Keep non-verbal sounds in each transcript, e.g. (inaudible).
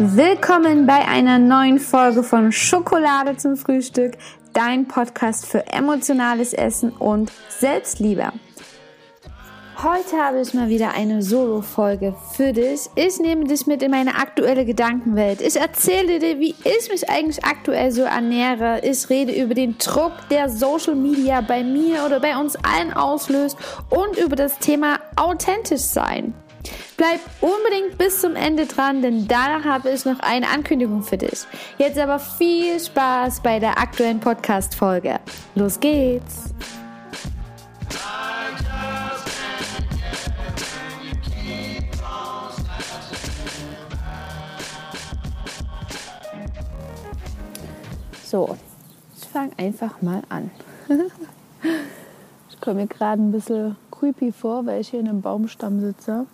Willkommen bei einer neuen Folge von Schokolade zum Frühstück, dein Podcast für emotionales Essen und Selbstliebe. Heute habe ich mal wieder eine Solo-Folge für dich. Ich nehme dich mit in meine aktuelle Gedankenwelt. Ich erzähle dir, wie ich mich eigentlich aktuell so ernähre. Ich rede über den Druck, der Social Media bei mir oder bei uns allen auslöst und über das Thema authentisch sein. Bleib unbedingt bis zum Ende dran, denn danach habe ich noch eine Ankündigung für dich. Jetzt aber viel Spaß bei der aktuellen Podcast-Folge. Los geht's! So, ich fange einfach mal an. (laughs) ich komme mir gerade ein bisschen creepy vor, weil ich hier in einem Baumstamm sitze.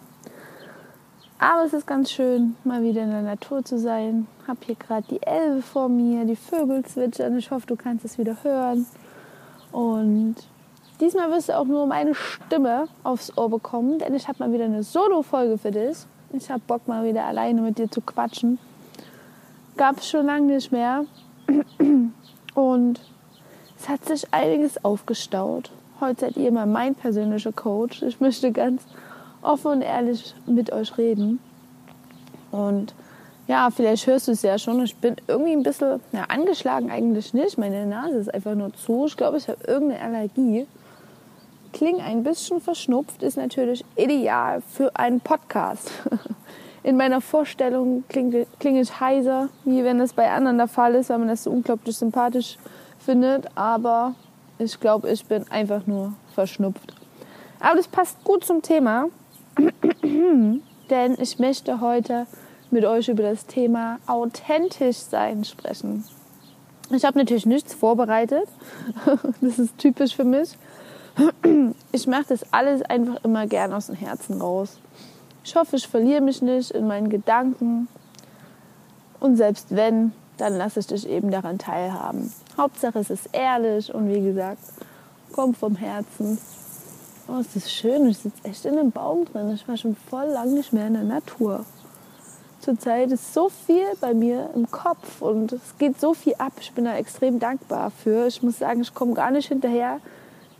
Aber es ist ganz schön, mal wieder in der Natur zu sein. Hab hier gerade die Elbe vor mir, die Vögel zwitschern. Ich hoffe, du kannst es wieder hören. Und diesmal wirst du auch nur meine Stimme aufs Ohr bekommen, denn ich habe mal wieder eine Solo-Folge für dich. Ich habe Bock, mal wieder alleine mit dir zu quatschen. Gab es schon lange nicht mehr. (clears throat) Und es hat sich einiges aufgestaut. Heute seid ihr immer mein persönlicher Coach. Ich möchte ganz offen und ehrlich mit euch reden. Und ja, vielleicht hörst du es ja schon. Ich bin irgendwie ein bisschen ja, angeschlagen, eigentlich nicht. Meine Nase ist einfach nur zu. Ich glaube, ich habe irgendeine Allergie. Klingt ein bisschen verschnupft, ist natürlich ideal für einen Podcast. (laughs) In meiner Vorstellung klinge, klinge ich heiser, wie wenn es bei anderen der Fall ist, weil man das so unglaublich sympathisch findet. Aber ich glaube, ich bin einfach nur verschnupft. Aber das passt gut zum Thema. (clears throat) denn ich möchte heute mit euch über das Thema authentisch sein sprechen. Ich habe natürlich nichts vorbereitet. (laughs) Das ist typisch für mich. (clears throat) Ich mache das alles einfach immer gern aus dem Herzen raus. Ich hoffe, ich verliere mich nicht in meinen Gedanken. Und selbst wenn, dann lasse ich dich eben daran teilhaben. Hauptsache es ist ehrlich und wie gesagt, kommt vom Herzen. Oh, es ist schön. Ich sitze echt in einem Baum drin. Ich war schon voll lang nicht mehr in der Natur. Zurzeit ist so viel bei mir im Kopf und es geht so viel ab. Ich bin da extrem dankbar für. Ich muss sagen, ich komme gar nicht hinterher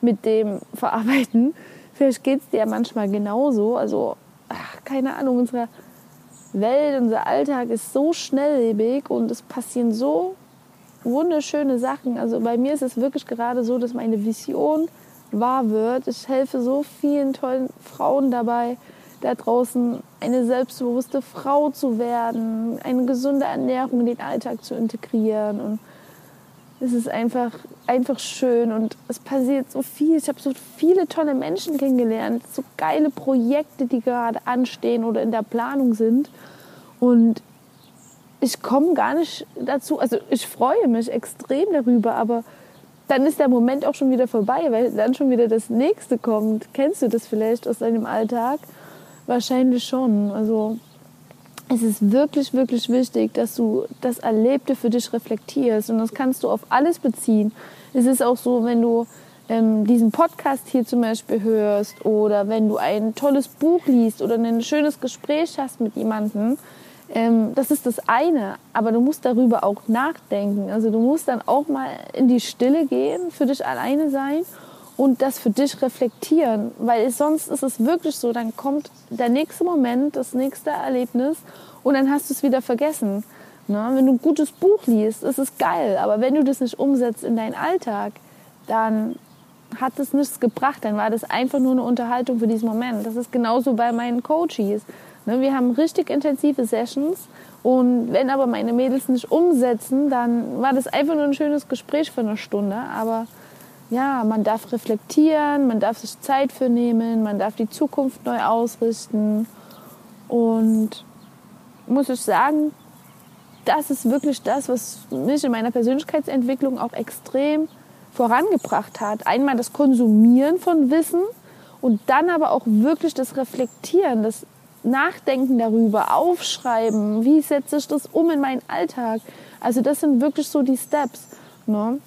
mit dem Verarbeiten. (laughs) Vielleicht geht es dir ja manchmal genauso. Also, ach, keine Ahnung, unsere Welt, unser Alltag ist so schnelllebig und es passieren so wunderschöne Sachen. Also bei mir ist es wirklich gerade so, dass meine Vision wahr wird. Ich helfe so vielen tollen Frauen dabei, da draußen eine selbstbewusste Frau zu werden, eine gesunde Ernährung in den Alltag zu integrieren. Und es ist einfach, einfach schön und es passiert so viel. Ich habe so viele tolle Menschen kennengelernt, so geile Projekte, die gerade anstehen oder in der Planung sind. Und ich komme gar nicht dazu, also ich freue mich extrem darüber, aber dann ist der Moment auch schon wieder vorbei, weil dann schon wieder das nächste kommt. Kennst du das vielleicht aus deinem Alltag? Wahrscheinlich schon. Also es ist wirklich, wirklich wichtig, dass du das Erlebte für dich reflektierst. Und das kannst du auf alles beziehen. Es ist auch so, wenn du ähm, diesen Podcast hier zum Beispiel hörst oder wenn du ein tolles Buch liest oder ein schönes Gespräch hast mit jemandem, das ist das eine, aber du musst darüber auch nachdenken. Also du musst dann auch mal in die Stille gehen, für dich alleine sein und das für dich reflektieren, weil sonst ist es wirklich so, dann kommt der nächste Moment, das nächste Erlebnis und dann hast du es wieder vergessen. Ne? Wenn du ein gutes Buch liest, ist es geil, aber wenn du das nicht umsetzt in deinen Alltag, dann hat es nichts gebracht, dann war das einfach nur eine Unterhaltung für diesen Moment. Das ist genauso bei meinen Coaches. Ne, wir haben richtig intensive Sessions und wenn aber meine Mädels nicht umsetzen, dann war das einfach nur ein schönes Gespräch für eine Stunde. Aber ja, man darf reflektieren, man darf sich Zeit für nehmen, man darf die Zukunft neu ausrichten. Und muss ich sagen, das ist wirklich das, was mich in meiner Persönlichkeitsentwicklung auch extrem vorangebracht hat. Einmal das Konsumieren von Wissen und dann aber auch wirklich das Reflektieren, das Nachdenken darüber, aufschreiben, wie setze ich das um in meinen Alltag. Also das sind wirklich so die Steps. Ne?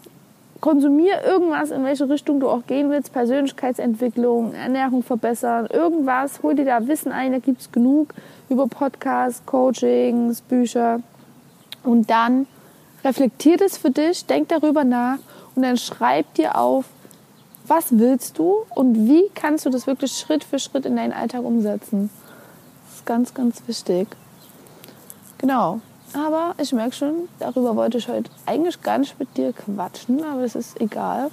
konsumier irgendwas, in welche Richtung du auch gehen willst, Persönlichkeitsentwicklung, Ernährung verbessern, irgendwas, hol dir da Wissen ein, da gibt es genug über Podcasts, Coachings, Bücher und dann reflektier das für dich, denk darüber nach und dann schreib dir auf, was willst du und wie kannst du das wirklich Schritt für Schritt in deinen Alltag umsetzen. Ganz, ganz wichtig. Genau. Aber ich merke schon, darüber wollte ich heute eigentlich gar nicht mit dir quatschen, aber es ist egal.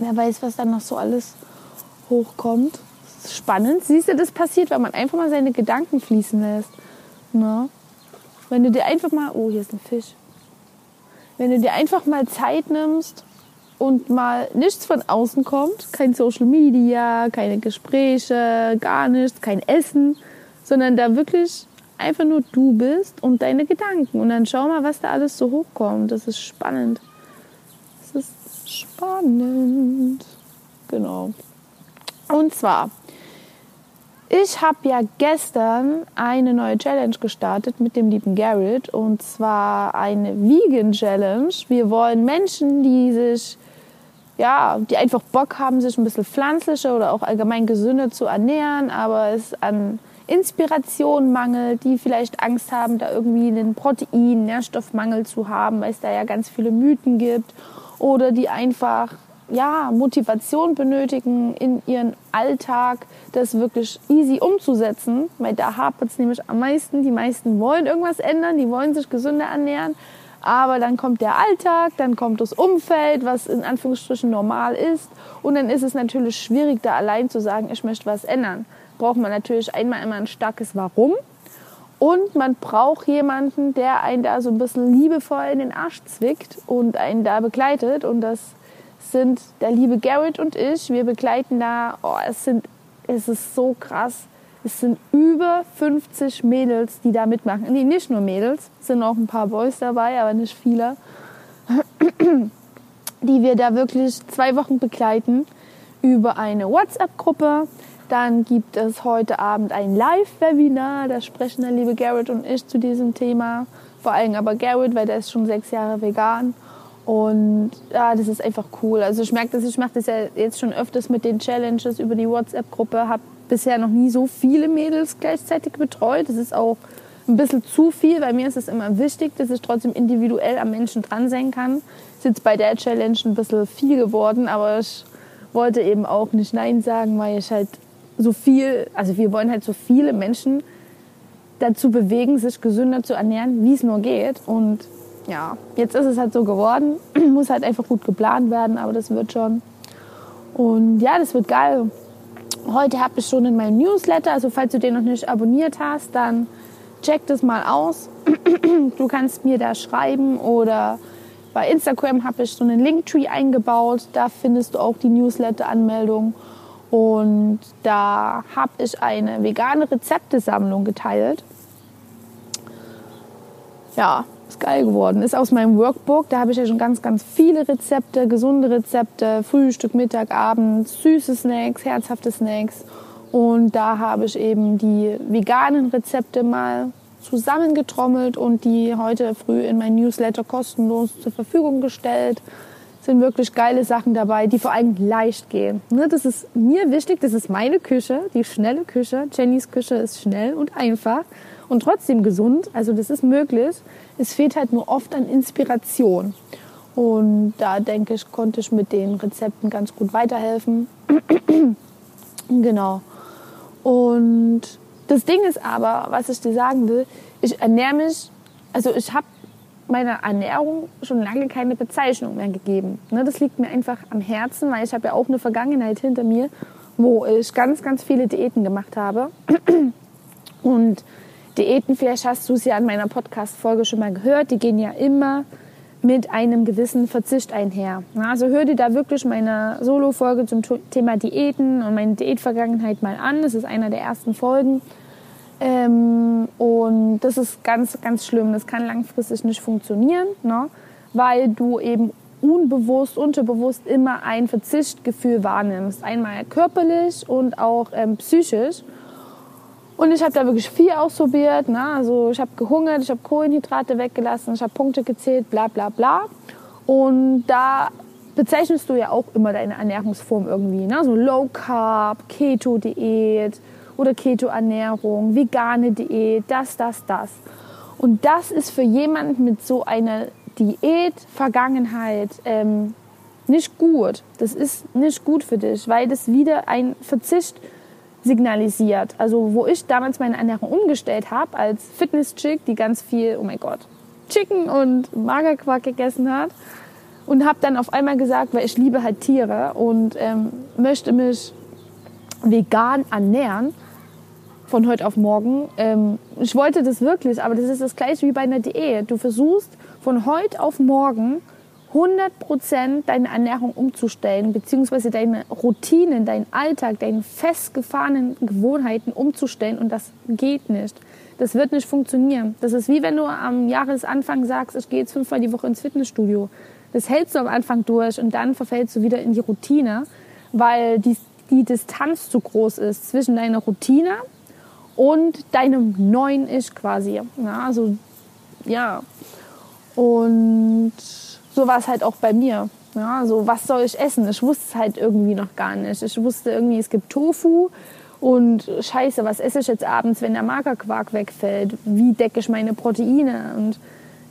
Wer weiß, was dann noch so alles hochkommt. Spannend. Siehst du, das passiert, wenn man einfach mal seine Gedanken fließen lässt. Na? Wenn du dir einfach mal, oh, hier ist ein Fisch. Wenn du dir einfach mal Zeit nimmst und mal nichts von außen kommt, kein Social Media, keine Gespräche, gar nichts, kein Essen, sondern da wirklich einfach nur du bist und deine Gedanken. Und dann schau mal, was da alles so hochkommt. Das ist spannend. Das ist spannend. Genau. Und zwar, ich habe ja gestern eine neue Challenge gestartet mit dem lieben Garrett. Und zwar eine Vegan Challenge. Wir wollen Menschen, die sich ja, die einfach Bock haben, sich ein bisschen pflanzlicher oder auch allgemein gesünder zu ernähren, aber es an Inspiration mangelt, die vielleicht Angst haben, da irgendwie einen Protein, Nährstoffmangel zu haben, weil es da ja ganz viele Mythen gibt. Oder die einfach ja, Motivation benötigen in ihren Alltag, das wirklich easy umzusetzen, weil da hapert es nämlich am meisten. Die meisten wollen irgendwas ändern, die wollen sich gesünder ernähren, aber dann kommt der Alltag, dann kommt das Umfeld, was in Anführungsstrichen normal ist. Und dann ist es natürlich schwierig, da allein zu sagen, ich möchte was ändern braucht man natürlich einmal immer ein starkes Warum. Und man braucht jemanden, der einen da so ein bisschen liebevoll in den Arsch zwickt und einen da begleitet. Und das sind der liebe Garrett und ich. Wir begleiten da, oh, es sind, es ist so krass. Es sind über 50 Mädels, die da mitmachen. Nee, nicht nur Mädels, es sind auch ein paar Boys dabei, aber nicht viele. Die wir da wirklich zwei Wochen begleiten über eine WhatsApp-Gruppe. Dann gibt es heute Abend ein Live-Webinar. Da sprechen der liebe Garrett und ich zu diesem Thema. Vor allem aber Garrett, weil der ist schon sechs Jahre vegan. Und ja, das ist einfach cool. Also ich merke das, ich mache das ja jetzt schon öfters mit den Challenges über die WhatsApp-Gruppe. Habe bisher noch nie so viele Mädels gleichzeitig betreut. Das ist auch ein bisschen zu viel, weil mir ist es immer wichtig, dass ich trotzdem individuell am Menschen dran sein kann. Ist jetzt bei der Challenge ein bisschen viel geworden, aber ich wollte eben auch nicht Nein sagen, weil ich halt so viel, also wir wollen halt so viele Menschen dazu bewegen, sich gesünder zu ernähren, wie es nur geht. Und ja, jetzt ist es halt so geworden. (clears throat) Muss halt einfach gut geplant werden, aber das wird schon. Und ja, das wird geil. Heute habe ich schon in meinem Newsletter, also falls du den noch nicht abonniert hast, dann check das mal aus. (clears throat) Du kannst mir da schreiben oder bei Instagram habe ich so einen Linktree eingebaut. Da findest du auch die Newsletter-Anmeldung. Und da habe ich eine vegane Rezeptesammlung geteilt. Ja, ist geil geworden. Ist aus meinem Workbook. Da habe ich ja schon ganz, ganz viele Rezepte, gesunde Rezepte, Frühstück, Mittag, Abend, süße Snacks, herzhafte Snacks. Und da habe ich eben die veganen Rezepte mal zusammengetrommelt und die heute früh in mein Newsletter kostenlos zur Verfügung gestellt sind wirklich geile Sachen dabei, die vor allem leicht gehen. Ne, das ist mir wichtig, das ist meine Küche, die schnelle Küche. Jennys Küche ist schnell und einfach und trotzdem gesund. Also das ist möglich. Es fehlt halt nur oft an Inspiration. Und da denke ich, konnte ich mit den Rezepten ganz gut weiterhelfen. (clears throat) genau. Und das Ding ist aber, was ich dir sagen will, ich ernähre mich, also ich habe meiner Ernährung schon lange keine Bezeichnung mehr gegeben. Ne, das liegt mir einfach am Herzen, weil ich habe ja auch eine Vergangenheit hinter mir, wo ich ganz, ganz viele Diäten gemacht habe. (clears throat) Und Diäten, vielleicht hast du es ja in meiner Podcast-Folge schon mal gehört, die gehen ja immer mit einem gewissen Verzicht einher. Also hör dir da wirklich meine Solo-Folge zum Thema Diäten und meine Diätvergangenheit mal an. Das ist einer der ersten Folgen. Ähm, und das ist ganz, ganz schlimm. Das kann langfristig nicht funktionieren, ne? weil du eben unbewusst, unterbewusst immer ein Verzichtgefühl wahrnimmst. Einmal körperlich und auch ähm, psychisch. Und ich habe da wirklich viel ausprobiert. Ne? Also ich habe gehungert, ich habe Kohlenhydrate weggelassen, ich habe Punkte gezählt, bla bla bla. Und da bezeichnest du ja auch immer deine Ernährungsform irgendwie. Ne? So Low Carb, Keto-Diät oder Keto-Ernährung, vegane Diät, das, das, das. Und das ist für jemanden mit so einer Diät-Vergangenheit ähm, nicht gut. Das ist nicht gut für dich, weil das wieder ein Verzicht signalisiert. Also wo ich damals meine Ernährung umgestellt habe als Fitness-Chick, die ganz viel, oh mein Gott, Chicken und Magerquark gegessen hat und habe dann auf einmal gesagt, weil ich liebe halt Tiere und ähm, möchte mich vegan ernähren von heute auf morgen. Ähm, ich wollte das wirklich, aber das ist das gleiche wie bei einer Diät. Du versuchst von heute auf morgen 100% deine Ernährung umzustellen, beziehungsweise deine Routinen, deinen Alltag, deine festgefahrenen Gewohnheiten umzustellen und das geht nicht. Das wird nicht funktionieren. Das ist wie wenn du am Jahresanfang sagst, ich gehe jetzt fünfmal die Woche ins Fitnessstudio. Das hältst du am Anfang durch und dann verfällst du wieder in die Routine, weil die, die Distanz zu groß ist zwischen deiner Routine und deinem neuen Ich quasi. Ja, also, ja. Und so war es halt auch bei mir. Ja, so, was soll ich essen? Ich wusste es halt irgendwie noch gar nicht. Ich wusste irgendwie, es gibt Tofu und scheiße, was esse ich jetzt abends, wenn der Magerquark wegfällt? Wie decke ich meine Proteine? Und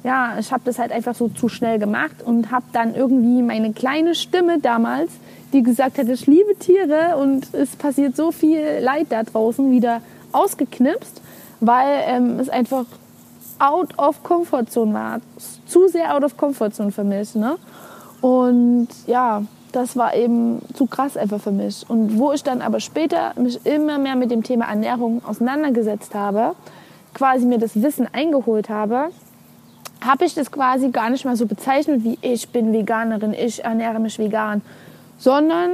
ja, ich habe das halt einfach so zu schnell gemacht und habe dann irgendwie meine kleine Stimme damals, die gesagt hat, ich liebe Tiere und es passiert so viel Leid da draußen, wieder ausgeknipst, weil ähm, es einfach out of comfort zone war. Zu sehr out of comfort zone für mich. Ne? Und ja, das war eben zu krass einfach für mich. Und wo ich dann aber später mich immer mehr mit dem Thema Ernährung auseinandergesetzt habe, quasi mir das Wissen eingeholt habe, habe ich das quasi gar nicht mal so bezeichnet wie ich bin Veganerin, ich ernähre mich vegan, sondern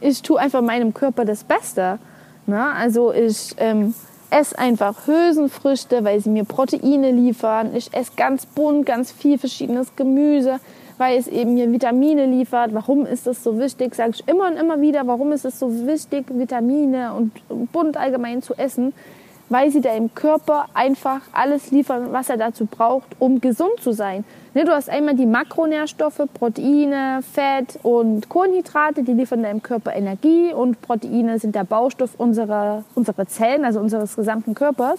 ich tue einfach meinem Körper das Beste. Ne? Also ich ähm, esse einfach Hülsenfrüchte, weil sie mir Proteine liefern. Ich esse ganz bunt, ganz viel verschiedenes Gemüse, weil es eben mir Vitamine liefert. Warum ist das so wichtig? Sage ich immer und immer wieder, warum ist es so wichtig, Vitamine und bunt allgemein zu essen? Weil sie deinem Körper einfach alles liefern, was er dazu braucht, um gesund zu sein. Ne, du hast einmal die Makronährstoffe, Proteine, Fett und Kohlenhydrate, die liefern deinem Körper Energie und Proteine sind der Baustoff unserer, unserer Zellen, also unseres gesamten Körpers.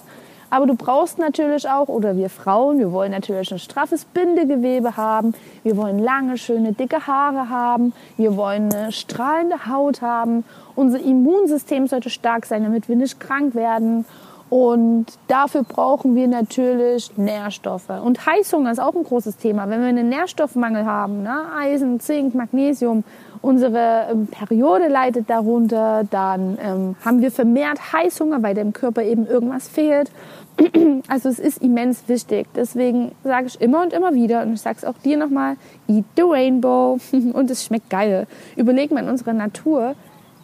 Aber du brauchst natürlich auch, oder wir Frauen, wir wollen natürlich ein straffes Bindegewebe haben, wir wollen lange, schöne, dicke Haare haben, wir wollen eine strahlende Haut haben, unser Immunsystem sollte stark sein, damit wir nicht krank werden. Und dafür brauchen wir natürlich Nährstoffe. Und Heißhunger ist auch ein großes Thema. Wenn wir einen Nährstoffmangel haben, ne? Eisen, Zink, Magnesium, unsere ähm, Periode leidet darunter, dann ähm, haben wir vermehrt Heißhunger, weil dem Körper eben irgendwas fehlt. (clears throat) Also es ist immens wichtig. Deswegen sage ich immer und immer wieder, und ich sage es auch dir nochmal, eat the rainbow. (laughs) Und es schmeckt geil. Überleg mal in unserer Natur,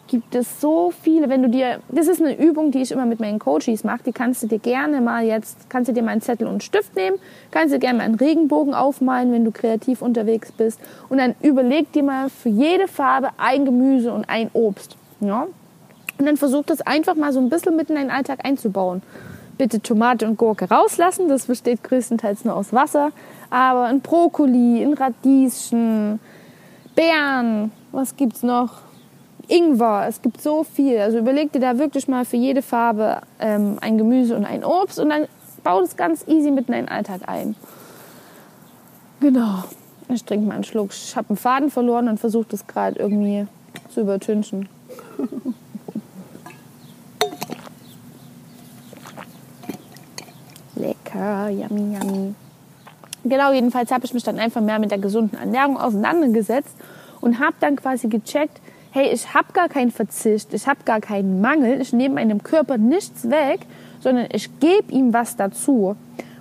gibt es so viele, wenn du dir, das ist eine Übung, die ich immer mit meinen Coaches mache, die kannst du dir gerne mal jetzt, kannst du dir mal einen Zettel und einen Stift nehmen, kannst du gerne mal einen Regenbogen aufmalen, wenn du kreativ unterwegs bist und dann überleg dir mal für jede Farbe ein Gemüse und ein Obst, ja? Und dann versuch das einfach mal so ein bisschen mit in deinen Alltag einzubauen. Bitte Tomate und Gurke rauslassen, das besteht größtenteils nur aus Wasser, aber ein Brokkoli, ein Radieschen, Beeren, was gibt's noch? Ingwer, es gibt so viel. Also überleg dir da wirklich mal für jede Farbe ähm, ein Gemüse und ein Obst und dann bau das ganz easy mit in deinen Alltag ein. Genau. Ich trinke mal einen Schluck. Ich habe einen Faden verloren und versuche das gerade irgendwie zu übertünchen. (laughs) Lecker, yummy, yummy. Genau, jedenfalls habe ich mich dann einfach mehr mit der gesunden Ernährung auseinandergesetzt und habe dann quasi gecheckt, hey, ich habe gar keinen Verzicht, ich habe gar keinen Mangel, ich nehme meinem Körper nichts weg, sondern ich gebe ihm was dazu.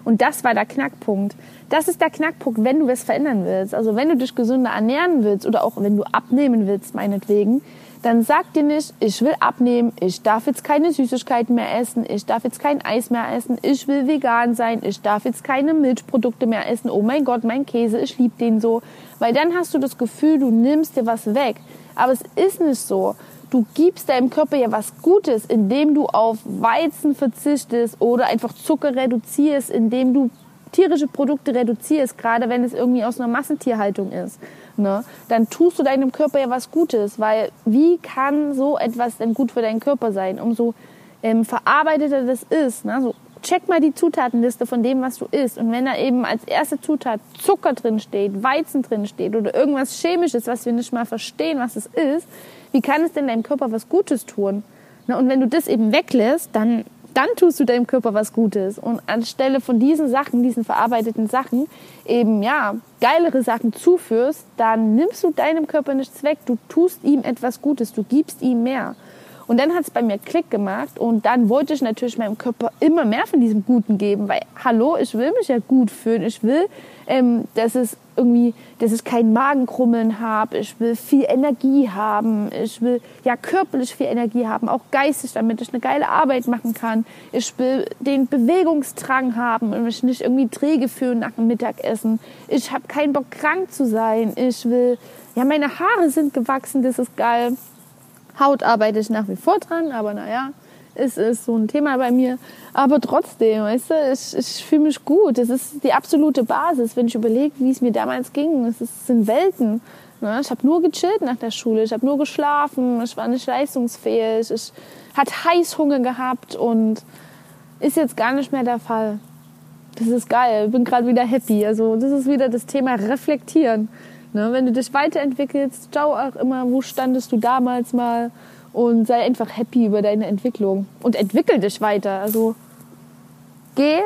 Und das war der Knackpunkt. Das ist der Knackpunkt, wenn du was verändern willst. Also wenn du dich gesünder ernähren willst oder auch wenn du abnehmen willst, meinetwegen, dann sag dir nicht, ich will abnehmen, ich darf jetzt keine Süßigkeiten mehr essen, ich darf jetzt kein Eis mehr essen, ich will vegan sein, ich darf jetzt keine Milchprodukte mehr essen, oh mein Gott, mein Käse, ich liebe den so. Weil dann hast du das Gefühl, du nimmst dir was weg. Aber es ist nicht so. Du gibst deinem Körper ja was Gutes, indem du auf Weizen verzichtest oder einfach Zucker reduzierst, indem du tierische Produkte reduzierst, gerade wenn es irgendwie aus einer Massentierhaltung ist, ne, dann tust du deinem Körper ja was Gutes, weil wie kann so etwas denn gut für deinen Körper sein? Umso ähm, verarbeiteter das ist, ne, so check mal die Zutatenliste von dem, was du isst. Und wenn da eben als erste Zutat Zucker drin steht, Weizen drin steht oder irgendwas Chemisches, was wir nicht mal verstehen, was es ist, wie kann es denn deinem Körper was Gutes tun? Na, und wenn du das eben weglässt, dann, dann tust du deinem Körper was Gutes. Und anstelle von diesen Sachen, diesen verarbeiteten Sachen, eben, ja, geilere Sachen zuführst, dann nimmst du deinem Körper nichts weg. Du tust ihm etwas Gutes. Du gibst ihm mehr. Und dann hat es bei mir Klick gemacht und dann wollte ich natürlich meinem Körper immer mehr von diesem Guten geben, weil hallo, ich will mich ja gut fühlen, ich will, ähm, dass es irgendwie, dass ich kein Magenkrummeln habe, ich will viel Energie haben, ich will ja körperlich viel Energie haben, auch geistig, damit ich eine geile Arbeit machen kann. Ich will den Bewegungsdrang haben und mich nicht irgendwie träge fühlen nach dem Mittagessen. Ich habe keinen Bock krank zu sein. Ich will, ja, meine Haare sind gewachsen, das ist geil. Haut arbeite ich nach wie vor dran, aber naja, es ist so ein Thema bei mir. Aber trotzdem, weißt du, ich, ich fühle mich gut. Das ist die absolute Basis, wenn ich überlege, wie es mir damals ging. Es sind Welten. Ne? Ich habe nur gechillt nach der Schule, ich habe nur geschlafen, ich war nicht leistungsfähig, ich hatte Heißhunger gehabt und ist jetzt gar nicht mehr der Fall. Das ist geil, ich bin gerade wieder happy. Also das ist wieder das Thema Reflektieren. Ne? Wenn du dich weiterentwickelst, schau auch immer, wo standest du damals mal und sei einfach happy über deine Entwicklung und entwickel dich weiter. Also geh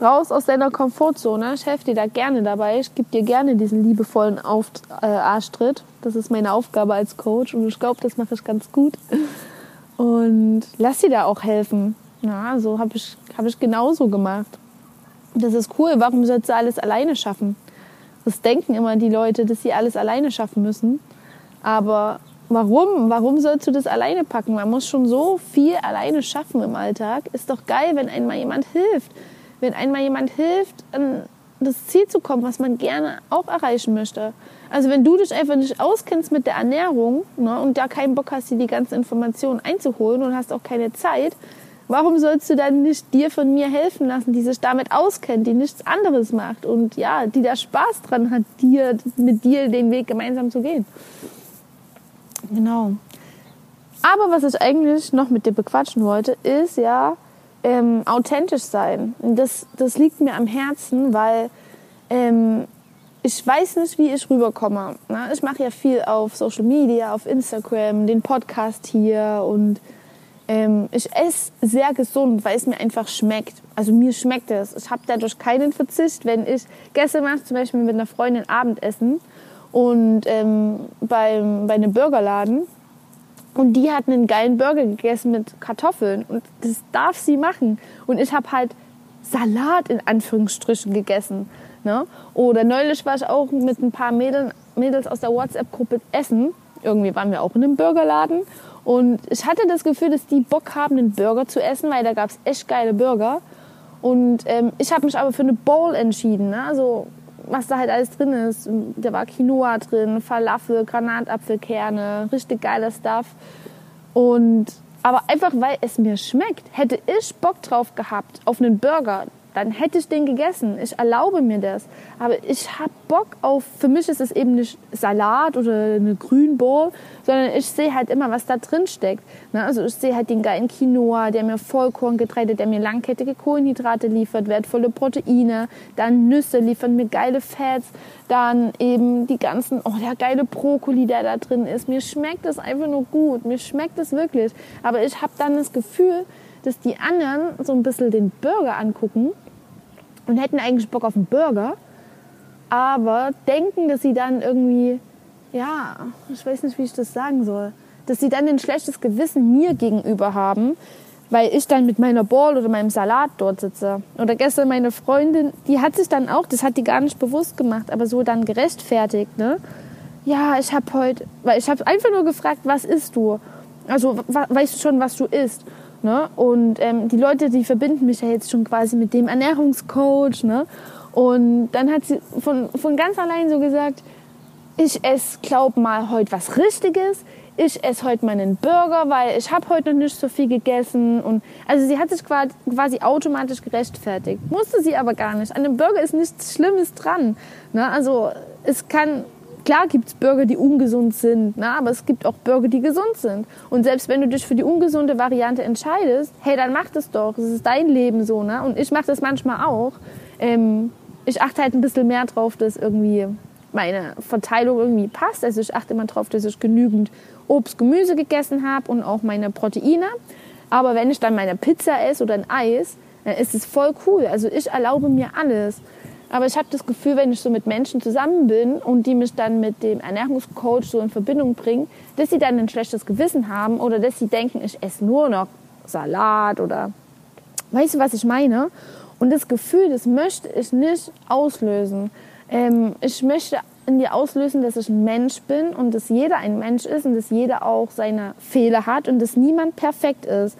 raus aus deiner Komfortzone. Ich helfe dir da gerne dabei. Ich gebe dir gerne diesen liebevollen Auf äh, Arschtritt. Das ist meine Aufgabe als Coach und ich glaube, das mache ich ganz gut. Und lass dir da auch helfen. Ja, so habe ich, hab ich genauso gemacht. Das ist cool. Warum sollst du alles alleine schaffen? Das denken immer die Leute, dass sie alles alleine schaffen müssen. Aber warum? Warum sollst du das alleine packen? Man muss schon so viel alleine schaffen im Alltag. Ist doch geil, wenn einmal jemand hilft. Wenn einmal jemand hilft, an das Ziel zu kommen, was man gerne auch erreichen möchte. Also wenn du dich einfach nicht auskennst mit der Ernährung ne, und da keinen Bock hast, dir die ganzen Informationen einzuholen und hast auch keine Zeit, Warum sollst du dann nicht dir von mir helfen lassen, die sich damit auskennt, die nichts anderes macht und ja, die da Spaß dran hat, dir, mit dir den Weg gemeinsam zu gehen? Genau. Aber was ich eigentlich noch mit dir bequatschen wollte, ist ja ähm, authentisch sein. Das, das liegt mir am Herzen, weil ähm, ich weiß nicht, wie ich rüberkomme. Ne? Ich mache ja viel auf Social Media, auf Instagram, den Podcast hier und ähm, ich esse sehr gesund, weil es mir einfach schmeckt. Also mir schmeckt es. Ich habe dadurch keinen Verzicht. Wenn ich gestern mache, zum Beispiel mit einer Freundin Abendessen und ähm, beim, bei einem Burgerladen und die hat einen geilen Burger gegessen mit Kartoffeln und das darf sie machen. Und ich habe halt Salat in Anführungsstrichen gegessen. Ne? Oder neulich war ich auch mit ein paar Mädels, Mädels aus der WhatsApp-Gruppe essen. Irgendwie waren wir auch in einem Burgerladen und ich hatte das Gefühl, dass die Bock haben, einen Burger zu essen, weil da gab es echt geile Burger. Und ähm, ich habe mich aber für eine Bowl entschieden. Ne? Also was da halt alles drin ist. Da war Quinoa drin, Falafel, Granatapfelkerne, richtig geiler Stuff. Und aber einfach weil es mir schmeckt, hätte ich Bock drauf gehabt auf einen Burger, dann hätte ich den gegessen. Ich erlaube mir das. Aber ich habe Bock auf, für mich ist es eben nicht Salat oder eine Grünbowl, sondern ich sehe halt immer, was da drin steckt. Ne? Also ich sehe halt den geilen Quinoa, der mir Vollkorngetreide, der mir langkettige Kohlenhydrate liefert, wertvolle Proteine, dann Nüsse liefern mir geile Fats, dann eben die ganzen, oh, der geile Brokkoli, der da drin ist. Mir schmeckt es einfach nur gut. Mir schmeckt es wirklich. Aber ich habe dann das Gefühl, dass die anderen so ein bisschen den Burger angucken und hätten eigentlich Bock auf einen Burger, aber denken, dass sie dann irgendwie, ja, ich weiß nicht, wie ich das sagen soll, dass sie dann ein schlechtes Gewissen mir gegenüber haben, weil ich dann mit meiner Ball oder meinem Salat dort sitze. Oder gestern meine Freundin, die hat sich dann auch, das hat die gar nicht bewusst gemacht, aber so dann gerechtfertigt, ne? Ja, ich habe heute, weil ich habe einfach nur gefragt, was isst du? Also weißt du schon, was du isst? Ne? Und ähm, die Leute, die verbinden mich ja jetzt schon quasi mit dem Ernährungscoach. Ne? Und dann hat sie von, von ganz allein so gesagt, ich esse, glaub mal, heute was Richtiges. ich esse heute mal einen Burger, weil ich habe heute noch nicht so viel gegessen. Und also sie hat sich quasi automatisch gerechtfertigt. Musste sie aber gar nicht. An einem Burger ist nichts Schlimmes dran. Ne? Also es kann, klar gibt es Burger, die ungesund sind, ne? aber es gibt auch Burger, die gesund sind. Und selbst wenn du dich für die ungesunde Variante entscheidest, hey, dann mach das doch. Das ist dein Leben so. Ne? Und ich mache das manchmal auch. Ähm, ich achte halt ein bisschen mehr drauf, dass irgendwie meine Verteilung irgendwie passt. Also ich achte immer darauf, dass ich genügend Obst, Gemüse gegessen habe und auch meine Proteine. Aber wenn ich dann meine Pizza esse oder ein Eis, dann ist es voll cool. Also ich erlaube mir alles. Aber ich habe das Gefühl, wenn ich so mit Menschen zusammen bin und die mich dann mit dem Ernährungscoach so in Verbindung bringen, dass sie dann ein schlechtes Gewissen haben oder dass sie denken, ich esse nur noch Salat oder weißt du, was ich meine? Und das Gefühl, das möchte ich nicht auslösen. Ähm, ich möchte in dir auslösen, dass ich ein Mensch bin und dass jeder ein Mensch ist und dass jeder auch seine Fehler hat und dass niemand perfekt ist.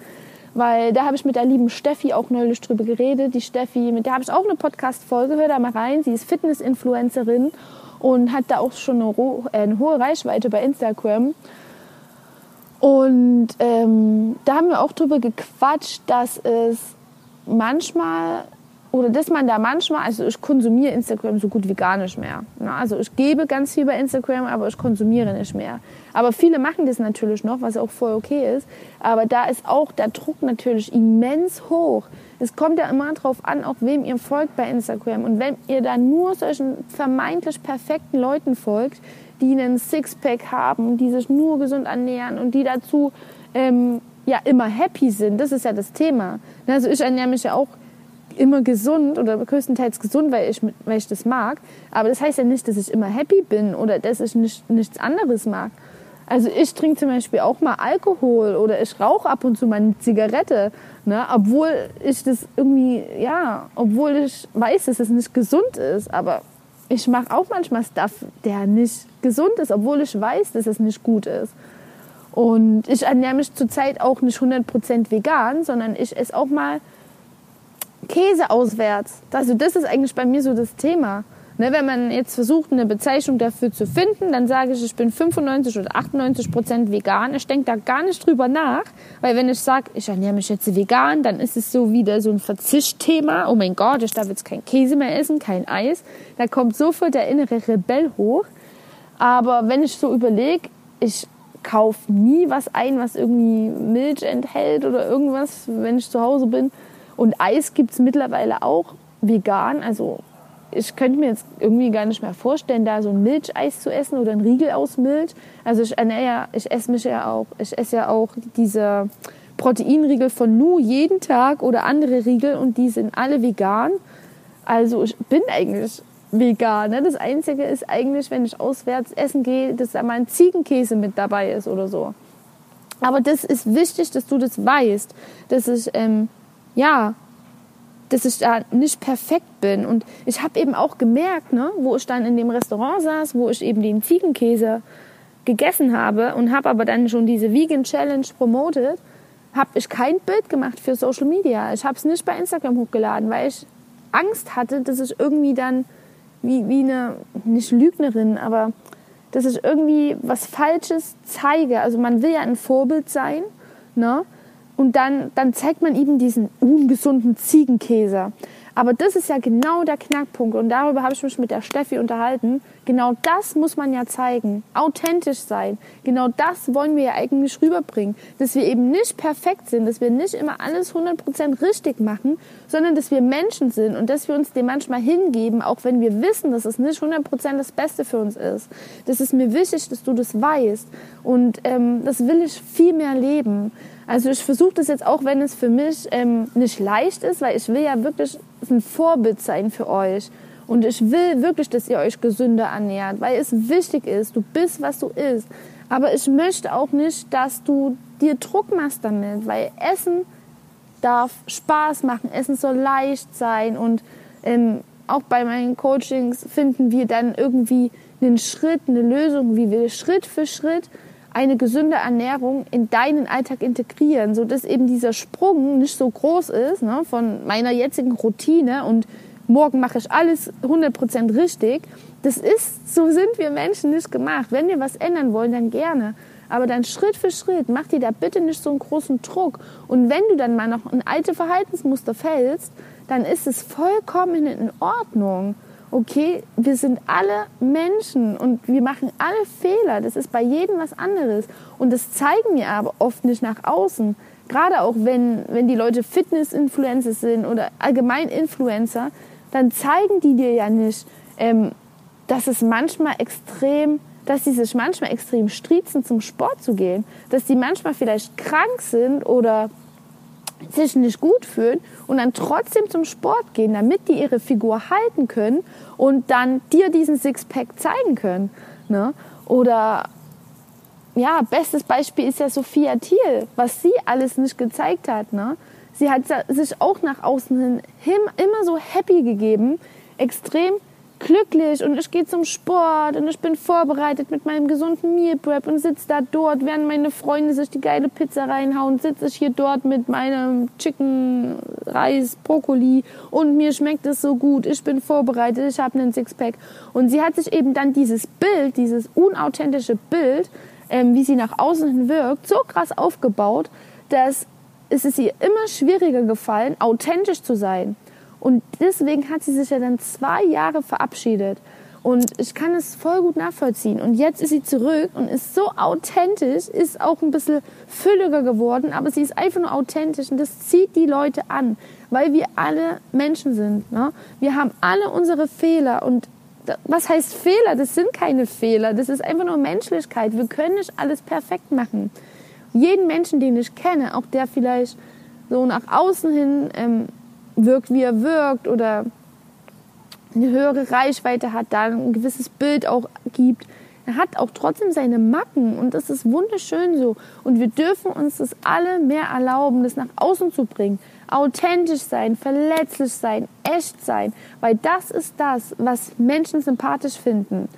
Weil da habe ich mit der lieben Steffi auch neulich drüber geredet. Die Steffi, mit der habe ich auch eine Podcast-Folge, hör da mal rein. Sie ist Fitness-Influencerin und hat da auch schon eine, äh, eine hohe Reichweite bei Instagram. Und ähm, da haben wir auch drüber gequatscht, dass es manchmal oder dass man da manchmal, also ich konsumiere Instagram so gut wie gar nicht mehr. Also ich gebe ganz viel bei Instagram, aber ich konsumiere nicht mehr. Aber viele machen das natürlich noch, was auch voll okay ist. Aber da ist auch der Druck natürlich immens hoch. Es kommt ja immer darauf an, auch wem ihr folgt bei Instagram. Und wenn ihr da nur solchen vermeintlich perfekten Leuten folgt, die einen Sixpack haben, die sich nur gesund ernähren und die dazu ähm, ja immer happy sind, das ist ja das Thema. Also ich ernähre mich ja auch immer gesund oder größtenteils gesund, weil ich, weil ich das mag. Aber das heißt ja nicht, dass ich immer happy bin oder dass ich nicht, nichts anderes mag. Also ich trinke zum Beispiel auch mal Alkohol oder ich rauche ab und zu mal eine Zigarette, ne? obwohl ich das irgendwie, ja, obwohl ich weiß, dass es nicht gesund ist. Aber ich mache auch manchmal Stuff, der nicht gesund ist, obwohl ich weiß, dass es nicht gut ist. Und ich ernähre mich zurzeit auch nicht 100% vegan, sondern ich esse auch mal Käse auswärts. Also das ist eigentlich bei mir so das Thema. Ne, wenn man jetzt versucht, eine Bezeichnung dafür zu finden, dann sage ich, ich bin 95 oder 98 Prozent vegan. Ich denke da gar nicht drüber nach, weil wenn ich sage, ich ernähre mich jetzt vegan, dann ist es so wieder so ein Verzichtthema. Oh mein Gott, ich darf jetzt kein Käse mehr essen, kein Eis. Da kommt sofort der innere Rebell hoch. Aber wenn ich so überlege, ich kaufe nie was ein, was irgendwie Milch enthält oder irgendwas, wenn ich zu Hause bin. Und Eis gibt es mittlerweile auch vegan. Also ich könnte mir jetzt irgendwie gar nicht mehr vorstellen, da so ein Milcheis zu essen oder ein Riegel aus Milch. Also ich ernähre ja, ich esse mich ja auch, ich esse ja auch diese Proteinriegel von Nu jeden Tag oder andere Riegel und die sind alle vegan. Also ich bin eigentlich vegan. Ne? Das Einzige ist eigentlich, wenn ich auswärts essen gehe, dass da mal ein Ziegenkäse mit dabei ist oder so. Aber das ist wichtig, dass du das weißt, dass ich ähm, ja, dass ich da nicht perfekt bin. Und ich habe eben auch gemerkt, ne, wo ich dann in dem Restaurant saß, wo ich eben den Ziegenkäse gegessen habe und habe aber dann schon diese Vegan Challenge promotet, habe ich kein Bild gemacht für Social Media. Ich habe es nicht bei Instagram hochgeladen, weil ich Angst hatte, dass ich irgendwie dann wie, wie eine, nicht Lügnerin, aber dass ich irgendwie was Falsches zeige. Also man will ja ein Vorbild sein, ne? Und dann, dann zeigt man eben diesen ungesunden Ziegenkäse. Aber das ist ja genau der Knackpunkt. Und darüber habe ich mich mit der Steffi unterhalten. Genau das muss man ja zeigen. Authentisch sein. Genau das wollen wir ja eigentlich rüberbringen. Dass wir eben nicht perfekt sind, dass wir nicht immer alles 100% richtig machen, sondern dass wir Menschen sind und dass wir uns dem manchmal hingeben, auch wenn wir wissen, dass es nicht 100% das Beste für uns ist. Das ist mir wichtig, dass du das weißt. Und ähm, das will ich viel mehr leben. Also ich versuche das jetzt auch, wenn es für mich ähm, nicht leicht ist, weil ich will ja wirklich ein Vorbild sein für euch. Und ich will wirklich, dass ihr euch gesünder ernährt, weil es wichtig ist. Du bist, was du isst. Aber ich möchte auch nicht, dass du dir Druck machst damit, weil Essen darf Spaß machen. Essen soll leicht sein. Und ähm, auch bei meinen Coachings finden wir dann irgendwie einen Schritt, eine Lösung, wie wir Schritt für Schritt eine gesunde Ernährung in deinen Alltag integrieren, so dass eben dieser Sprung nicht so groß ist ne, von meiner jetzigen Routine und morgen mache ich alles 100% richtig. Das ist, so sind wir Menschen nicht gemacht. Wenn wir was ändern wollen, dann gerne. Aber dann Schritt für Schritt, mach dir da bitte nicht so einen großen Druck. Und wenn du dann mal noch in alte Verhaltensmuster fällst, dann ist es vollkommen in Ordnung. Okay, wir sind alle Menschen und wir machen alle Fehler. Das ist bei jedem was anderes. Und das zeigen wir aber oft nicht nach außen. Gerade auch wenn, wenn die Leute Fitness-Influencer sind oder allgemein Influencer, dann zeigen die dir ja nicht, ähm, dass es manchmal extrem, dass sie sich manchmal extrem striezen, zum Sport zu gehen, dass die manchmal vielleicht krank sind oder sich nicht gut fühlen und dann trotzdem zum Sport gehen, damit die ihre Figur halten können und dann dir diesen Sixpack zeigen können. Ne? Oder ja, bestes Beispiel ist ja Sophia Thiel, was sie alles nicht gezeigt hat. Ne? Sie hat sich auch nach außen hin immer so happy gegeben, extrem glücklich und ich gehe zum Sport und ich bin vorbereitet mit meinem gesunden Meal Prep und sitze da dort, während meine Freunde sich die geile Pizza reinhauen, sitze ich hier dort mit meinem Chicken, Reis, Brokkoli und mir schmeckt es so gut. Ich bin vorbereitet, ich habe einen Sixpack. Und sie hat sich eben dann dieses Bild, dieses unauthentische Bild, ähm, wie sie nach außen hin wirkt, so krass aufgebaut, dass es ist ihr immer schwieriger gefallen, authentisch zu sein. Und deswegen hat sie sich ja dann zwei Jahre verabschiedet. Und ich kann es voll gut nachvollziehen. Und jetzt ist sie zurück und ist so authentisch, ist auch ein bisschen fülliger geworden, aber sie ist einfach nur authentisch und das zieht die Leute an, weil wir alle Menschen sind. Ne? Wir haben alle unsere Fehler und was heißt Fehler? Das sind keine Fehler, das ist einfach nur Menschlichkeit. Wir können nicht alles perfekt machen. Jeden Menschen, den ich kenne, auch der vielleicht so nach außen hin ähm, wirkt, wie er wirkt oder eine höhere Reichweite hat, da ein gewisses Bild auch gibt. Er hat auch trotzdem seine Macken und das ist wunderschön so. Und wir dürfen uns das alle mehr erlauben, das nach außen zu bringen. Authentisch sein, verletzlich sein, echt sein, weil das ist das, was Menschen sympathisch finden.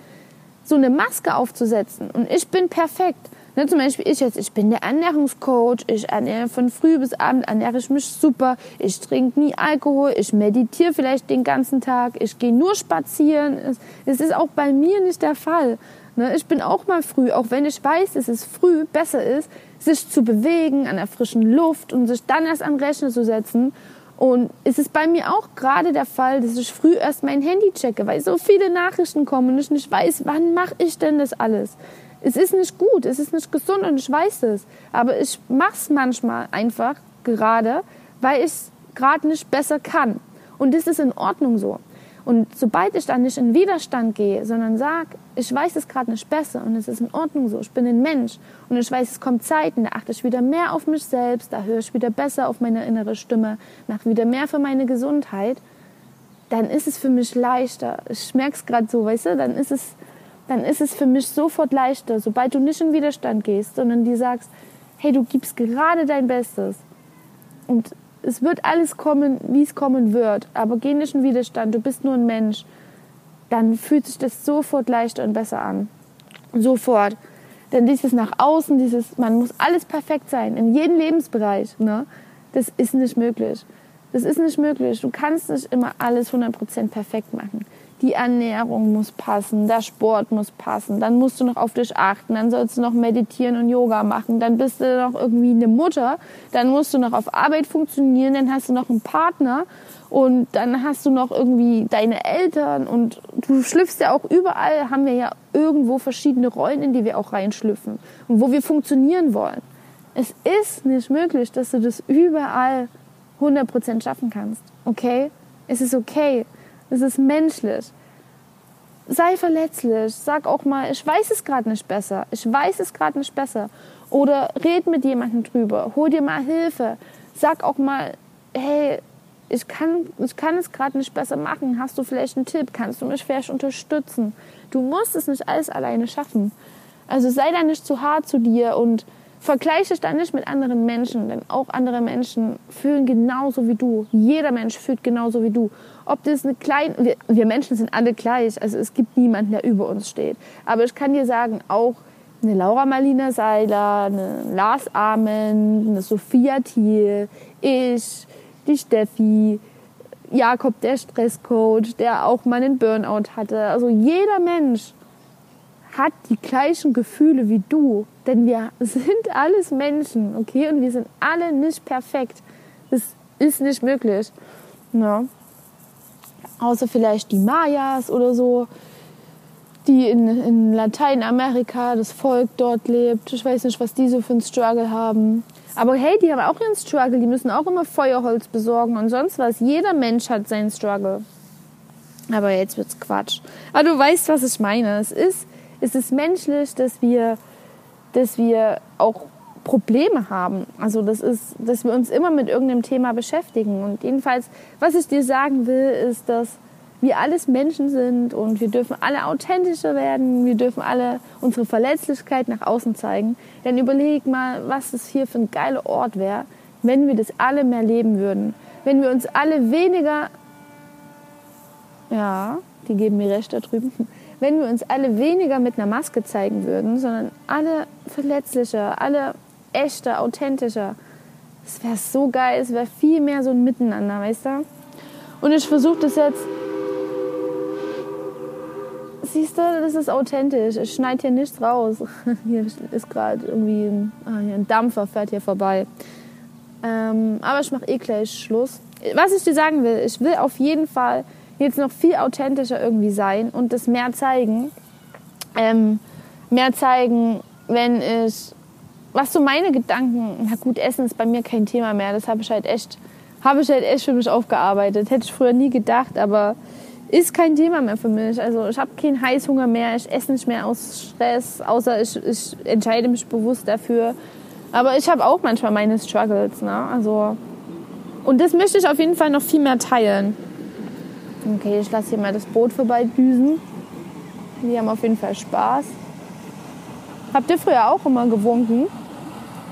So eine Maske aufzusetzen und ich bin perfekt, Ne, zum Beispiel ich jetzt, ich bin der Ernährungscoach, ich ernähre von früh bis abend, ernähre ich mich super, ich trinke nie Alkohol, ich meditiere vielleicht den ganzen Tag, ich gehe nur spazieren. Es, es ist auch bei mir nicht der Fall. Ne, ich bin auch mal früh, auch wenn ich weiß, dass es früh besser ist, sich zu bewegen an der frischen Luft und sich dann erst an Rechner zu setzen. Und es ist bei mir auch gerade der Fall, dass ich früh erst mein Handy checke, weil so viele Nachrichten kommen und ich nicht weiß, wann mache ich denn das alles. Es ist nicht gut, es ist nicht gesund und ich weiß es. Aber ich mache es manchmal einfach gerade, weil ich es gerade nicht besser kann. Und das ist in Ordnung so. Und sobald ich dann nicht in Widerstand gehe, sondern sage, ich weiß es gerade nicht besser und es ist in Ordnung so, ich bin ein Mensch und ich weiß, es kommt Zeiten, da achte ich wieder mehr auf mich selbst, da höre ich wieder besser auf meine innere Stimme, mache wieder mehr für meine Gesundheit, dann ist es für mich leichter. Ich merke es gerade so, weißt du, dann ist es dann ist es für mich sofort leichter, sobald du nicht in Widerstand gehst, sondern dir sagst, hey, du gibst gerade dein Bestes. Und es wird alles kommen, wie es kommen wird, aber geh nicht in Widerstand, du bist nur ein Mensch. Dann fühlt sich das sofort leichter und besser an. Sofort. Denn dieses nach außen, dieses, man muss alles perfekt sein, in jedem Lebensbereich, ne? das ist nicht möglich. Das ist nicht möglich. Du kannst nicht immer alles 100% perfekt machen die Ernährung muss passen, der Sport muss passen, dann musst du noch auf dich achten, dann sollst du noch meditieren und Yoga machen, dann bist du noch irgendwie eine Mutter, dann musst du noch auf Arbeit funktionieren, dann hast du noch einen Partner und dann hast du noch irgendwie deine Eltern und du schlüpfst ja auch überall, haben wir ja irgendwo verschiedene Rollen, in die wir auch reinschlüpfen und wo wir funktionieren wollen. Es ist nicht möglich, dass du das überall 100% schaffen kannst, okay? Es ist okay. Es ist menschlich. Sei verletzlich. Sag auch mal, ich weiß es gerade nicht besser. Ich weiß es gerade nicht besser. Oder red mit jemandem drüber. Hol dir mal Hilfe. Sag auch mal, hey, ich kann, ich kann es gerade nicht besser machen. Hast du vielleicht einen Tipp? Kannst du mich vielleicht unterstützen? Du musst es nicht alles alleine schaffen. Also sei da nicht zu hart zu dir und vergleiche dich dann nicht mit anderen Menschen, denn auch andere Menschen fühlen genauso wie du. Jeder Mensch fühlt genauso wie du. Ob das eine kleine, wir, wir Menschen sind alle gleich, also es gibt niemanden, der über uns steht. Aber ich kann dir sagen, auch eine Laura Marlina Seiler, eine Lars Amen, eine Sophia Thiel, ich, die Steffi, Jakob, der Stresscoach, der auch mal einen Burnout hatte. Also jeder Mensch hat die gleichen Gefühle wie du Denn wir sind alles Menschen, okay? Und wir sind alle nicht perfekt. Das ist nicht möglich. Ja. Außer vielleicht die Mayas oder so, die in, in Lateinamerika, das Volk dort lebt. Ich weiß nicht, was die so für einen Struggle haben. Aber hey, die haben auch ihren Struggle. Die müssen auch immer Feuerholz besorgen und sonst was. Jeder Mensch hat seinen Struggle. Aber jetzt wird's Quatsch. Aber du weißt, was ich meine. Es ist, es ist menschlich, dass wir, dass wir auch Probleme haben. Also das ist, dass wir uns immer mit irgendeinem Thema beschäftigen. Und jedenfalls, was ich dir sagen will, ist, dass wir alles Menschen sind und wir dürfen alle authentischer werden. Wir dürfen alle unsere Verletzlichkeit nach außen zeigen. Denn überleg mal, was das hier für ein geiler Ort wäre, wenn wir das alle mehr leben würden. Wenn wir uns alle weniger, ja, die geben mir recht da drüben, wenn wir uns alle weniger mit einer Maske zeigen würden, sondern alle verletzlicher, alle echter, authentischer. Es wäre so geil, es wäre viel mehr so ein Miteinander, weißt du? Und ich versuche das jetzt. Siehst du, das ist authentisch. Ich schneide hier nichts raus. (laughs) Hier ist gerade irgendwie ein, ah, ein, Dampfer, fährt hier vorbei. Ähm, aber ich mache eh gleich Schluss. Was ich dir sagen will, ich will auf jeden Fall jetzt noch viel authentischer irgendwie sein und das mehr zeigen. Ähm, mehr zeigen, wenn ich was so meine Gedanken, na gut, Essen ist bei mir kein Thema mehr. Das habe ich halt echt, habe ich halt echt für mich aufgearbeitet. Hätte ich früher nie gedacht, aber ist kein Thema mehr für mich. Also ich habe keinen Heißhunger mehr, ich esse nicht mehr aus Stress, außer ich, ich entscheide mich bewusst dafür. Aber ich habe auch manchmal meine Struggles, ne? Also und das möchte ich auf jeden Fall noch viel mehr teilen. Okay, ich lasse hier mal das Boot vorbeidüsen. Die haben auf jeden Fall Spaß. Habt ihr früher auch immer gewunken?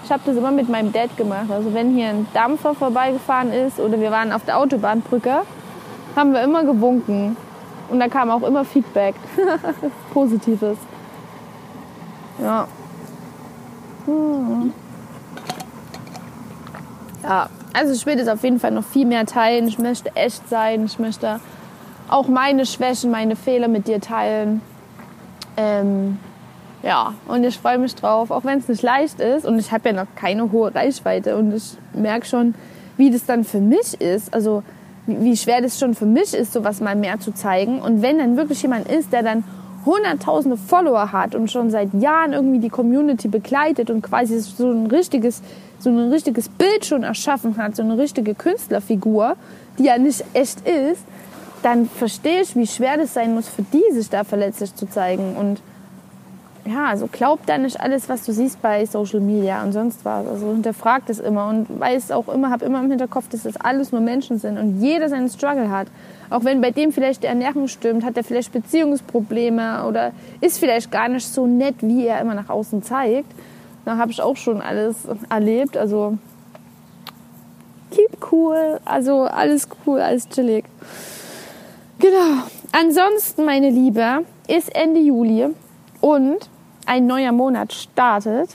Ich habe das immer mit meinem Dad gemacht. Also wenn hier ein Dampfer vorbeigefahren ist oder wir waren auf der Autobahnbrücke, haben wir immer gewunken. Und da kam auch immer Feedback. (laughs) Positives. Ja. Hm. Ja, also ich will das auf jeden Fall noch viel mehr teilen. Ich möchte echt sein. Ich möchte auch meine Schwächen, meine Fehler mit dir teilen. Ähm, ja, und ich freue mich drauf, auch wenn es nicht leicht ist. Und ich habe ja noch keine hohe Reichweite. Und ich merke schon, wie das dann für mich ist. Also wie schwer das schon für mich ist, sowas mal mehr zu zeigen. Und wenn dann wirklich jemand ist, der dann hunderttausende Follower hat und schon seit Jahren irgendwie die Community begleitet und quasi so ein richtiges, so ein richtiges Bild schon erschaffen hat, so eine richtige Künstlerfigur, die ja nicht echt ist, dann verstehe ich, wie schwer das sein muss für die, sich da verletzlich zu zeigen. Und ja, also glaub da nicht alles, was du siehst bei Social Media und sonst was. Also hinterfrag das immer und weiß auch immer, hab immer im Hinterkopf, dass das alles nur Menschen sind und jeder seinen Struggle hat. Auch wenn bei dem vielleicht die Ernährung stimmt, hat er vielleicht Beziehungsprobleme oder ist vielleicht gar nicht so nett, wie er immer nach außen zeigt. Da habe ich auch schon alles erlebt. Also keep cool, also alles cool, alles chillig. Genau. Ansonsten, meine Liebe, ist Ende Juli und ein neuer Monat startet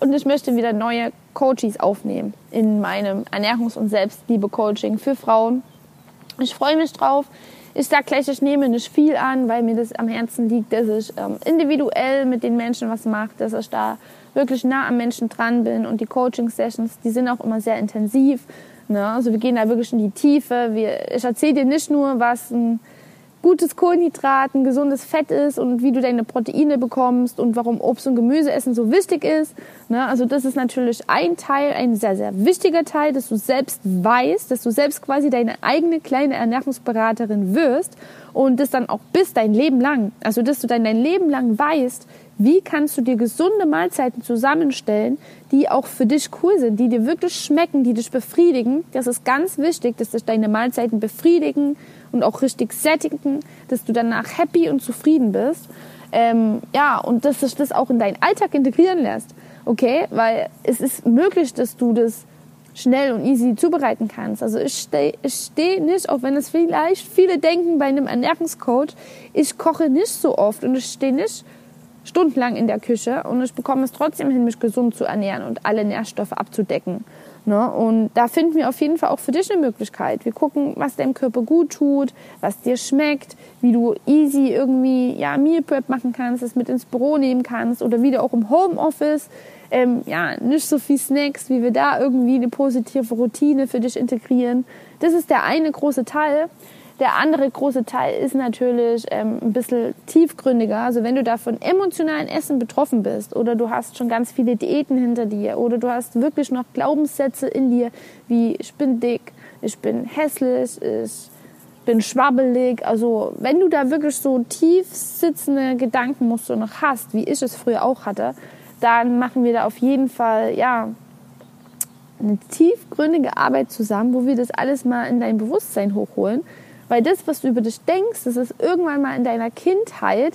und ich möchte wieder neue Coaches aufnehmen in meinem Ernährungs- und Selbstliebe-Coaching für Frauen. Ich freue mich drauf. Ich sage gleich, ich nehme nicht viel an, weil mir das am Herzen liegt, dass ich ähm, individuell mit den Menschen was mache, dass ich da wirklich nah am Menschen dran bin und die Coaching-Sessions, die sind auch immer sehr intensiv. Ne? Also wir gehen da wirklich in die Tiefe. Wir, ich erzähle dir nicht nur, was ein gutes Kohlenhydrat, ein gesundes Fett ist und wie du deine Proteine bekommst und warum Obst und Gemüse essen so wichtig ist. Ne? Also das ist natürlich ein Teil, ein sehr, sehr wichtiger Teil, dass du selbst weißt, dass du selbst quasi deine eigene kleine Ernährungsberaterin wirst und das dann auch bis dein Leben lang. Also dass du dann dein Leben lang weißt, wie kannst du dir gesunde Mahlzeiten zusammenstellen, die auch für dich cool sind, die dir wirklich schmecken, die dich befriedigen. Das ist ganz wichtig, dass dich deine Mahlzeiten befriedigen und auch richtig sättigen, dass du danach happy und zufrieden bist. Ähm, ja, und dass sich das auch in deinen Alltag integrieren lässt. Okay? Weil es ist möglich, dass du das schnell und easy zubereiten kannst. Also ich stehe steh nicht, auch wenn es vielleicht viele denken bei einem Ernährungscoach, ich koche nicht so oft und ich stehe nicht stundenlang in der Küche und ich bekomme es trotzdem hin, mich gesund zu ernähren und alle Nährstoffe abzudecken. Ne? Und da finden wir auf jeden Fall auch für dich eine Möglichkeit. Wir gucken, was deinem Körper gut tut, was dir schmeckt, wie du easy irgendwie ja, Meal Prep machen kannst, es mit ins Büro nehmen kannst oder wieder auch im Homeoffice. Ähm, ja, nicht so viel Snacks, wie wir da irgendwie eine positive Routine für dich integrieren. Das ist der eine große Teil. Der andere große Teil ist natürlich ähm, ein bisschen tiefgründiger. Also wenn du da von emotionalen Essen betroffen bist oder du hast schon ganz viele Diäten hinter dir oder du hast wirklich noch Glaubenssätze in dir wie ich bin dick, ich bin hässlich, ich bin schwabbelig. Also wenn du da wirklich so tief sitzende Gedankenmuster noch hast, wie ich es früher auch hatte, dann machen wir da auf jeden Fall ja eine tiefgründige Arbeit zusammen, wo wir das alles mal in dein Bewusstsein hochholen weil das, was du über dich denkst, das ist irgendwann mal in deiner Kindheit,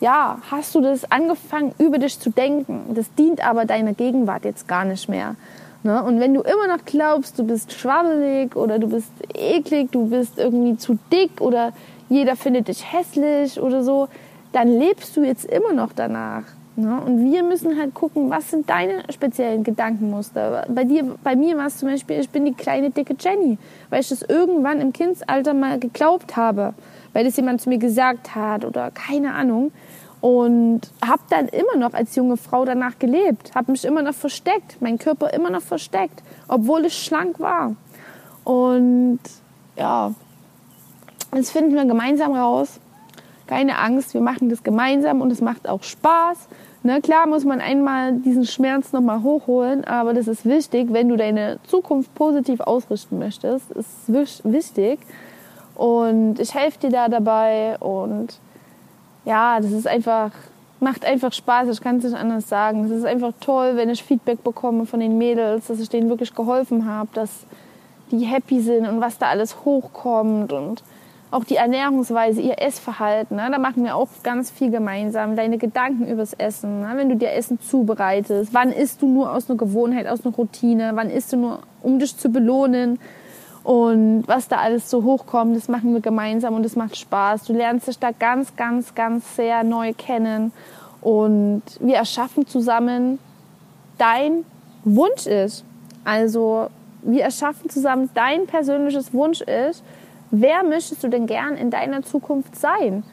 ja, hast du das angefangen, über dich zu denken. Das dient aber deiner Gegenwart jetzt gar nicht mehr. Ne? Und wenn du immer noch glaubst, du bist schwabbelig oder du bist eklig, du bist irgendwie zu dick oder jeder findet dich hässlich oder so, dann lebst du jetzt immer noch danach. Ne? Und wir müssen halt gucken, was sind deine speziellen Gedankenmuster. Bei dir, bei mir war es zum Beispiel, ich bin die kleine dicke Jenny, weil ich das irgendwann im Kindsalter mal geglaubt habe, weil das jemand zu mir gesagt hat oder keine Ahnung. Und habe dann immer noch als junge Frau danach gelebt, habe mich immer noch versteckt, mein Körper immer noch versteckt, obwohl ich schlank war. Und ja, das finden wir gemeinsam raus. Keine Angst, wir machen das gemeinsam und es macht auch Spaß. Ne, klar muss man einmal diesen Schmerz nochmal hochholen, aber das ist wichtig, wenn du deine Zukunft positiv ausrichten möchtest. Ist wichtig. Und ich helfe dir da dabei und ja, das ist einfach, macht einfach Spaß. Ich kann es nicht anders sagen. Es ist einfach toll, wenn ich Feedback bekomme von den Mädels, dass ich denen wirklich geholfen habe, dass die happy sind und was da alles hochkommt und auch die Ernährungsweise, ihr Essverhalten. Ne? Da machen wir auch ganz viel gemeinsam. Deine Gedanken übers Essen. Ne? Wenn du dir Essen zubereitest. Wann isst du nur aus einer Gewohnheit, aus einer Routine? Wann isst du nur, um dich zu belohnen? Und was da alles so hochkommt, das machen wir gemeinsam und es macht Spaß. Du lernst dich da ganz, ganz, ganz sehr neu kennen. Und wir erschaffen zusammen dein Wunsch ist. Also wir erschaffen zusammen dein persönliches Wunsch ist wer möchtest du denn gern in deiner Zukunft sein?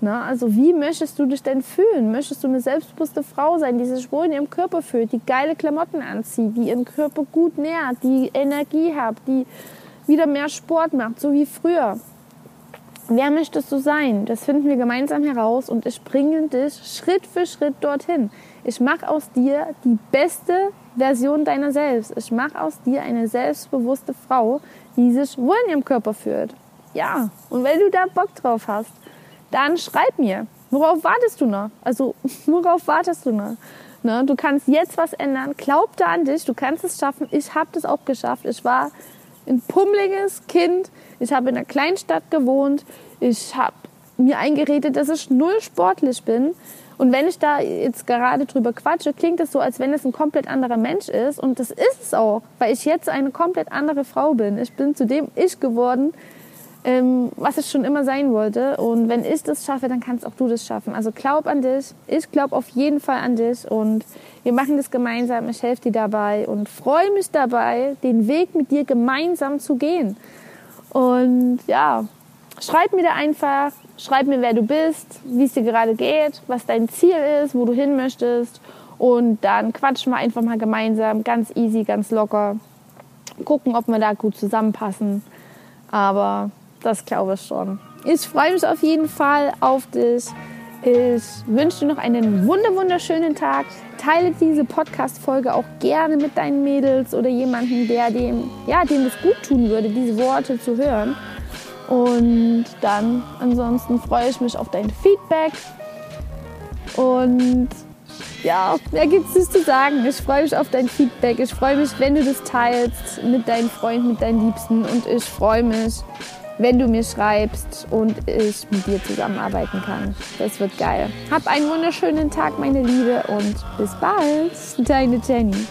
Na, also wie möchtest du dich denn fühlen? Möchtest du eine selbstbewusste Frau sein, die sich wohl in ihrem Körper fühlt, die geile Klamotten anzieht, die ihren Körper gut nährt, die Energie hat, die wieder mehr Sport macht, so wie früher? Wer möchtest du sein? Das finden wir gemeinsam heraus und ich bringe dich Schritt für Schritt dorthin. Ich mache aus dir die beste Version deiner selbst. Ich mache aus dir eine selbstbewusste Frau, die sich wohl in ihrem Körper fühlt. Ja, und wenn du da Bock drauf hast, dann schreib mir. Worauf wartest du noch? Also, (laughs) worauf wartest du noch? Ne? Du kannst jetzt was ändern. Glaub da an dich. Du kannst es schaffen. Ich habe das auch geschafft. Ich war ein pummeliges Kind. Ich habe in einer Kleinstadt gewohnt. Ich habe mir eingeredet, dass ich null sportlich bin. Und wenn ich da jetzt gerade drüber quatsche, klingt es so, als wenn es ein komplett anderer Mensch ist. Und das ist es auch, weil ich jetzt eine komplett andere Frau bin. Ich bin zu dem Ich geworden, ähm, was ich schon immer sein wollte. Und wenn ich das schaffe, dann kannst auch du das schaffen. Also glaub an dich. Ich glaube auf jeden Fall an dich. Und wir machen das gemeinsam. Ich helfe dir dabei und freue mich dabei, den Weg mit dir gemeinsam zu gehen. Und ja, schreib mir da einfach, schreib mir, wer du bist, wie es dir gerade geht, was dein Ziel ist, wo du hin möchtest. Und dann quatschen wir einfach mal gemeinsam, ganz easy, ganz locker. Gucken, ob wir da gut zusammenpassen. Aber das glaube ich schon. Ich freue mich auf jeden Fall auf dich. Ich wünsche dir noch einen wunderschönen Tag. Teile diese Podcast-Folge auch gerne mit deinen Mädels oder jemandem, der dem, ja, dem es gut tun würde, diese Worte zu hören. Und dann ansonsten freue ich mich auf dein Feedback. Und ja, mehr gibt es zu sagen. Ich freue mich auf dein Feedback. Ich freue mich, wenn du das teilst mit deinen Freunden, mit deinen Liebsten. Und ich freue mich, wenn du mir schreibst und ich mit dir zusammenarbeiten kann. Das wird geil. Hab einen wunderschönen Tag, meine Liebe, und bis bald. Deine Jenny.